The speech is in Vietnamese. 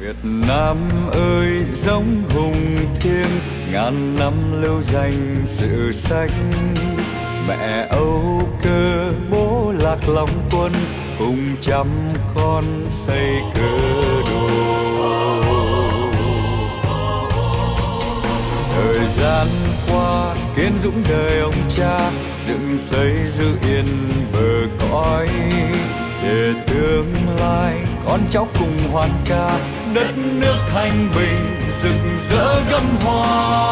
Việt Nam ơi, giống hùng thiêng ngàn năm lưu danh sự sách mẹ âu cơ bố lạc long quân, cùng trăm con xây cơ đồ. Thời gian qua, kiến dũng đời ông cha, dựng xây giữ yên bờ cõi, để tương lai cháu cùng hoàn ca đất nước thanh bình rực rỡ gấm hoa.